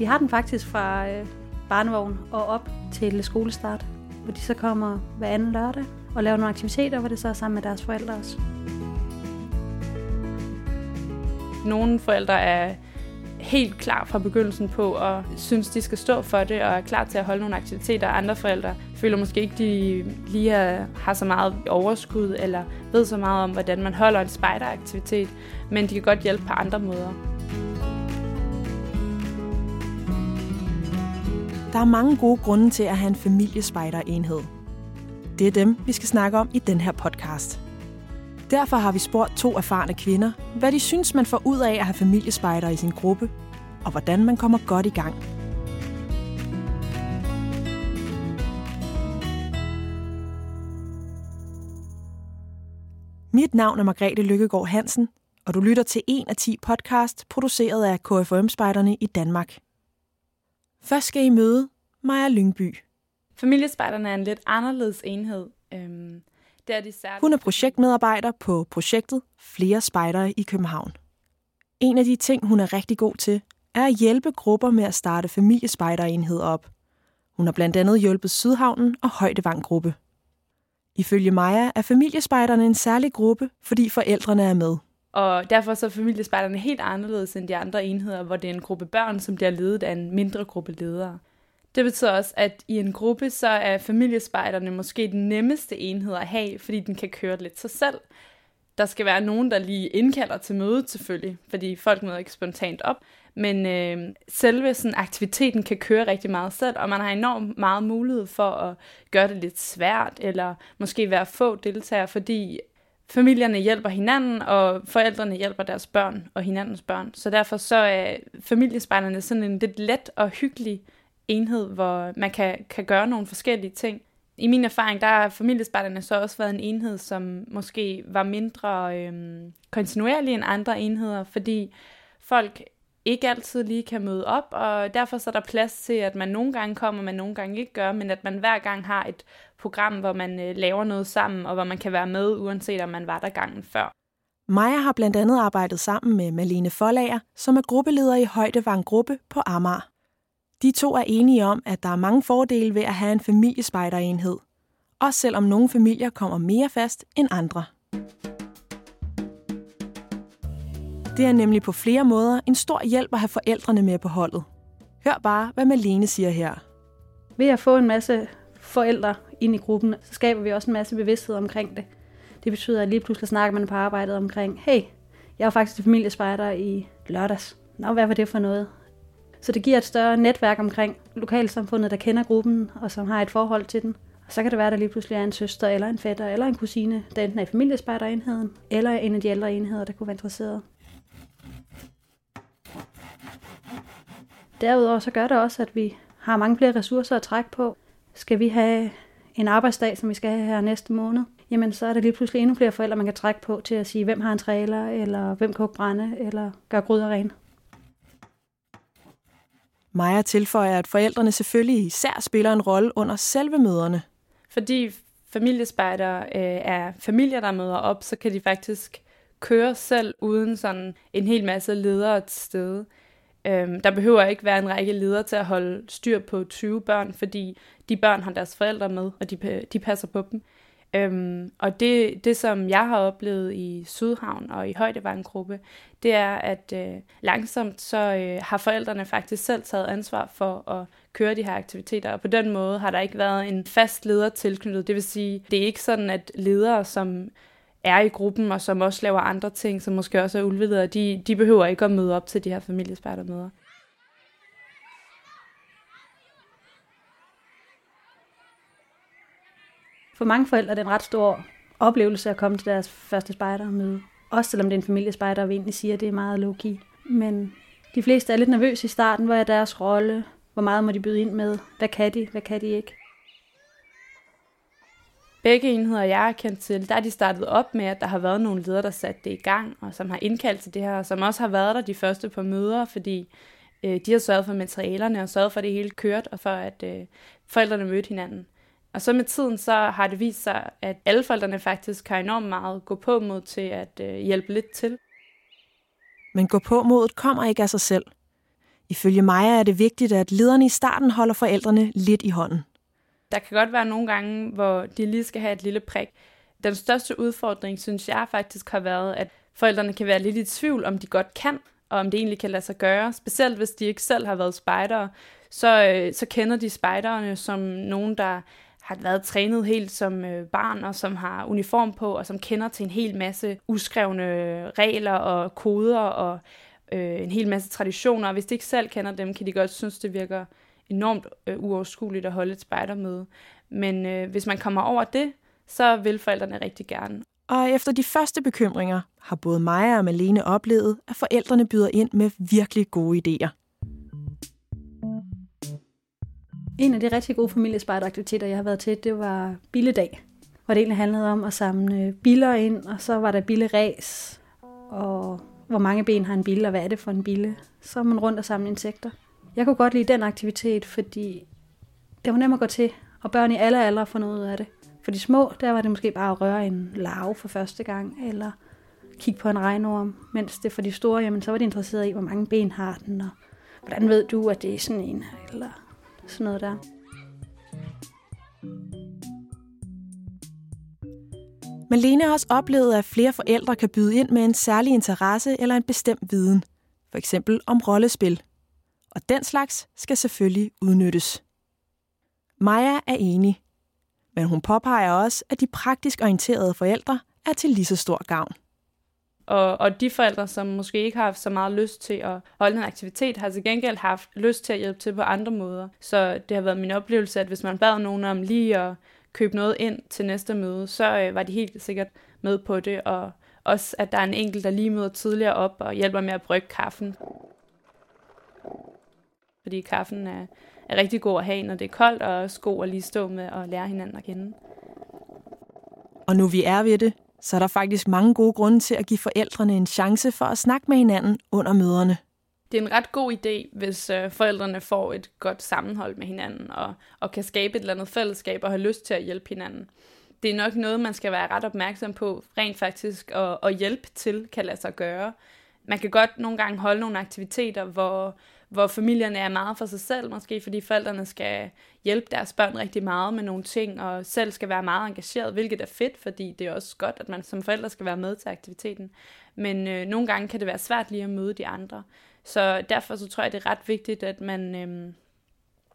Vi har den faktisk fra øh, barnevogn og op til skolestart, hvor de så kommer hver anden lørdag og laver nogle aktiviteter, hvor det så er sammen med deres forældre også. Nogle forældre er helt klar fra begyndelsen på og synes, de skal stå for det og er klar til at holde nogle aktiviteter. Andre forældre føler måske ikke, de lige har så meget overskud eller ved så meget om, hvordan man holder en spejderaktivitet, men de kan godt hjælpe på andre måder. Der er mange gode grunde til at have en familiespejderenhed. Det er dem, vi skal snakke om i den her podcast. Derfor har vi spurgt to erfarne kvinder, hvad de synes, man får ud af at have familiespejder i sin gruppe, og hvordan man kommer godt i gang. Mit navn er Margrethe Lykkegaard Hansen, og du lytter til en af 10 podcast, produceret af KFM-spejderne i Danmark. Først skal I møde Maja Lyngby. Familiespejderne er en lidt anderledes enhed. Øhm, det er de særligt... Hun er projektmedarbejder på projektet Flere Spejdere i København. En af de ting, hun er rigtig god til, er at hjælpe grupper med at starte familiespejderenheder op. Hun har blandt andet hjulpet Sydhavnen og Højdevang-gruppe. Ifølge Maja er familiespejderne en særlig gruppe, fordi forældrene er med. Og derfor så er familiespejderne helt anderledes end de andre enheder, hvor det er en gruppe børn, som bliver ledet af en mindre gruppe ledere. Det betyder også, at i en gruppe, så er familiespejderne måske den nemmeste enhed at have, fordi den kan køre lidt sig selv. Der skal være nogen, der lige indkalder til mødet selvfølgelig, fordi folk møder ikke spontant op. Men øh, selve sådan, aktiviteten kan køre rigtig meget selv, og man har enormt meget mulighed for at gøre det lidt svært, eller måske være få deltagere, fordi familierne hjælper hinanden, og forældrene hjælper deres børn og hinandens børn. Så derfor så er familiespejlerne sådan en lidt let og hyggelig enhed, hvor man kan, kan gøre nogle forskellige ting. I min erfaring, der har familiespejlerne så også været en enhed, som måske var mindre øhm, kontinuerlig end andre enheder, fordi folk ikke altid lige kan møde op, og derfor så er der plads til, at man nogle gange kommer, man nogle gange ikke gør, men at man hver gang har et program, hvor man øh, laver noget sammen, og hvor man kan være med, uanset om man var der gangen før. Maja har blandt andet arbejdet sammen med Malene Forlager, som er gruppeleder i Højdevang Gruppe på Amager. De to er enige om, at der er mange fordele ved at have en familiespejderenhed. Også selvom nogle familier kommer mere fast end andre. Det er nemlig på flere måder en stor hjælp at have forældrene med på holdet. Hør bare, hvad Malene siger her. Ved at få en masse forældre ind i gruppen, så skaber vi også en masse bevidsthed omkring det. Det betyder, at lige pludselig snakker man på arbejdet omkring, hey, jeg var faktisk familiespejder i lørdags. Nå, hvad var det for noget? Så det giver et større netværk omkring lokalsamfundet, der kender gruppen og som har et forhold til den. Og så kan det være, at der lige pludselig er en søster eller en fætter eller en kusine, der enten er i familiespejderenheden, eller en af de ældre enheder, der kunne være interesseret. Derudover så gør det også, at vi har mange flere ressourcer at trække på. Skal vi have en arbejdsdag, som vi skal have her næste måned, jamen så er der lige pludselig endnu flere forældre, man kan trække på til at sige, hvem har en trailer, eller hvem koger brænde, eller gør gryder ren. Maja tilføjer, at forældrene selvfølgelig især spiller en rolle under selve møderne. Fordi familiespejder øh, er familier, der møder op, så kan de faktisk køre selv uden sådan en hel masse ledere til stede. Øhm, der behøver ikke være en række ledere til at holde styr på 20 børn, fordi de børn har deres forældre med, og de, de passer på dem. Øhm, og det, det, som jeg har oplevet i Sydhavn og i Højdevangruppe, det er, at øh, langsomt så øh, har forældrene faktisk selv taget ansvar for at køre de her aktiviteter, og på den måde har der ikke været en fast leder tilknyttet. Det vil sige, det er ikke sådan, at ledere, som er i gruppen, og som også laver andre ting, som måske også er ulveledere, de, de behøver ikke at møde op til de her familiespejdermøder. For mange forældre er det en ret stor oplevelse at komme til deres første spejdermøde. Også selvom det er en familiespejder, og vi egentlig siger, at det er meget low-key. Men de fleste er lidt nervøse i starten. Hvad er deres rolle? Hvor meget må de byde ind med? Hvad kan de? Hvad kan de ikke? Begge enheder, jeg er kendt til, der er de startet op med, at der har været nogle ledere, der satte det i gang, og som har indkaldt til det her, og som også har været der de første par møder, fordi øh, de har sørget for materialerne og sørget for, at det hele kørt, og for at øh, forældrene mødte hinanden. Og så med tiden, så har det vist sig, at alle forældrene faktisk har enormt meget gå på mod til at øh, hjælpe lidt til. Men gå på modet kommer ikke af sig selv. Ifølge Maja er det vigtigt, at lederne i starten holder forældrene lidt i hånden. Der kan godt være nogle gange, hvor de lige skal have et lille prik. Den største udfordring, synes jeg faktisk har været, at forældrene kan være lidt i tvivl, om de godt kan, og om det egentlig kan lade sig gøre. Specielt hvis de ikke selv har været spejdere, så, øh, så kender de spejderne som nogen, der har været trænet helt som øh, barn, og som har uniform på, og som kender til en hel masse uskrevne øh, regler og koder og øh, en hel masse traditioner. Og hvis de ikke selv kender dem, kan de godt synes, det virker enormt øh, uoverskueligt at holde et spejdermøde. Men øh, hvis man kommer over det, så vil forældrene rigtig gerne. Og efter de første bekymringer har både Maja og Malene oplevet, at forældrene byder ind med virkelig gode idéer. En af de rigtig gode familiespejderaktiviteter, jeg har været til, det var billedag. Hvor det egentlig handlede om at samle biler ind, og så var der billeræs, og hvor mange ben har en bille, og hvad er det for en bille. Så er man rundt og samle insekter. Jeg kunne godt lide den aktivitet, fordi det var nemt at gå til, og børn i alle aldre får noget ud af det. For de små, der var det måske bare at røre en larve for første gang, eller kigge på en regnorm, mens det for de store, jamen så var de interesseret i, hvor mange ben har den, og hvordan ved du, at det er sådan en, eller sådan noget der. Malene har også oplevet, at flere forældre kan byde ind med en særlig interesse eller en bestemt viden. For eksempel om rollespil. Og den slags skal selvfølgelig udnyttes. Maja er enig. Men hun påpeger også, at de praktisk orienterede forældre er til lige så stor gavn. Og, og de forældre, som måske ikke har haft så meget lyst til at holde en aktivitet, har til gengæld haft lyst til at hjælpe til på andre måder. Så det har været min oplevelse, at hvis man bad nogen om lige at købe noget ind til næste møde, så øh, var de helt sikkert med på det. Og også, at der er en enkelt, der lige møder tidligere op og hjælper med at brygge kaffen. Fordi kaffen er, er rigtig god at have, når det er koldt, og også god at lige stå med og lære hinanden at kende. Og nu vi er ved det, så er der faktisk mange gode grunde til at give forældrene en chance for at snakke med hinanden under møderne. Det er en ret god idé, hvis øh, forældrene får et godt sammenhold med hinanden og, og kan skabe et eller andet fællesskab og have lyst til at hjælpe hinanden. Det er nok noget, man skal være ret opmærksom på, rent faktisk at, at hjælpe til kan lade sig gøre. Man kan godt nogle gange holde nogle aktiviteter, hvor, hvor familierne er meget for sig selv, måske fordi forældrene skal hjælpe deres børn rigtig meget med nogle ting, og selv skal være meget engageret, hvilket er fedt, fordi det er også godt, at man som forældre skal være med til aktiviteten. Men øh, nogle gange kan det være svært lige at møde de andre. Så derfor så tror jeg, det er ret vigtigt, at man, øh,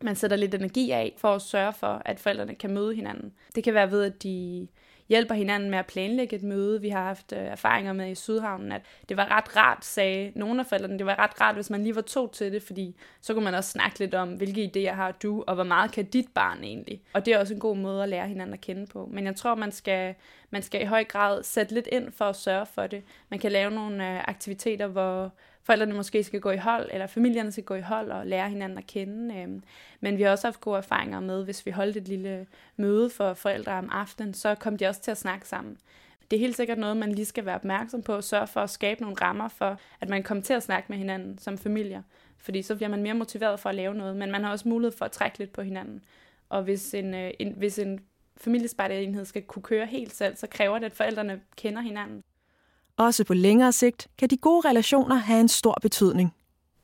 man sætter lidt energi af for at sørge for, at forældrene kan møde hinanden. Det kan være ved, at de hjælper hinanden med at planlægge et møde. Vi har haft øh, erfaringer med i Sydhavnen, at det var ret rart, sagde nogle af forældrene, det var ret rart, hvis man lige var to til det, fordi så kunne man også snakke lidt om, hvilke idéer har du, og hvor meget kan dit barn egentlig. Og det er også en god måde at lære hinanden at kende på. Men jeg tror, man skal, man skal i høj grad sætte lidt ind for at sørge for det. Man kan lave nogle øh, aktiviteter, hvor forældrene måske skal gå i hold, eller familierne skal gå i hold og lære hinanden at kende. Øh, men vi har også haft gode erfaringer med, hvis vi holdt et lille møde for forældre om aftenen, så kom de også til at snakke sammen. Det er helt sikkert noget, man lige skal være opmærksom på, og sørge for at skabe nogle rammer for, at man kommer til at snakke med hinanden som familier. Fordi så bliver man mere motiveret for at lave noget, men man har også mulighed for at trække lidt på hinanden. Og hvis en, øh, en, hvis en familiespejderenhed skal kunne køre helt selv, så kræver det, at forældrene kender hinanden. Også på længere sigt kan de gode relationer have en stor betydning.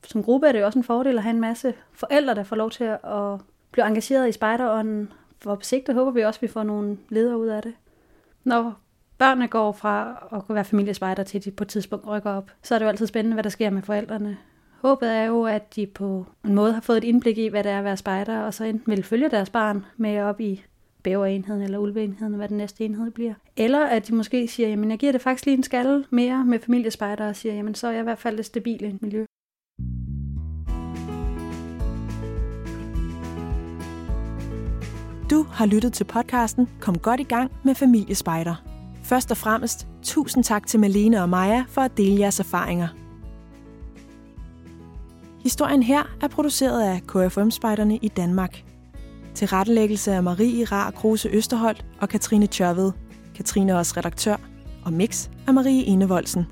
Som gruppe er det jo også en fordel at have en masse forældre, der får lov til at blive engageret i spejderånden. For på sigt håber vi også, at vi får nogle ledere ud af det. Når børnene går fra at kunne være familiespejder til de på et tidspunkt rykker op, så er det jo altid spændende, hvad der sker med forældrene. Håbet er jo, at de på en måde har fået et indblik i, hvad det er at være spejder, og så enten vil følge deres barn med op i bæverenheden eller ulveenheden, hvad den næste enhed bliver. Eller at de måske siger, jamen jeg giver det faktisk lige en skalle mere med familiespejder, og siger, jamen så er jeg i hvert fald det stabile miljø. Du har lyttet til podcasten Kom godt i gang med Familiespejder. Først og fremmest, tusind tak til Malene og Maja for at dele jeres erfaringer. Historien her er produceret af KFM-spejderne i Danmark – til rettelæggelse af Marie Rar Kruse Østerholt og Katrine Tjørved. Katrine er også redaktør, og mix af Marie Enevoldsen.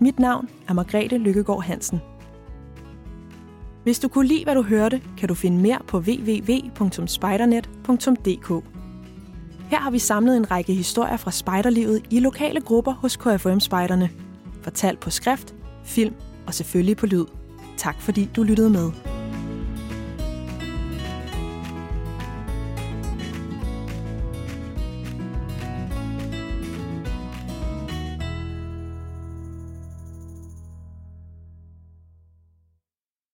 Mit navn er Margrethe Lykkegaard Hansen. Hvis du kunne lide, hvad du hørte, kan du finde mere på www.spidernet.dk. Her har vi samlet en række historier fra spejderlivet i lokale grupper hos KFM-spejderne. Fortalt på skrift, film og selvfølgelig på lyd. Tak fordi du lyttede med.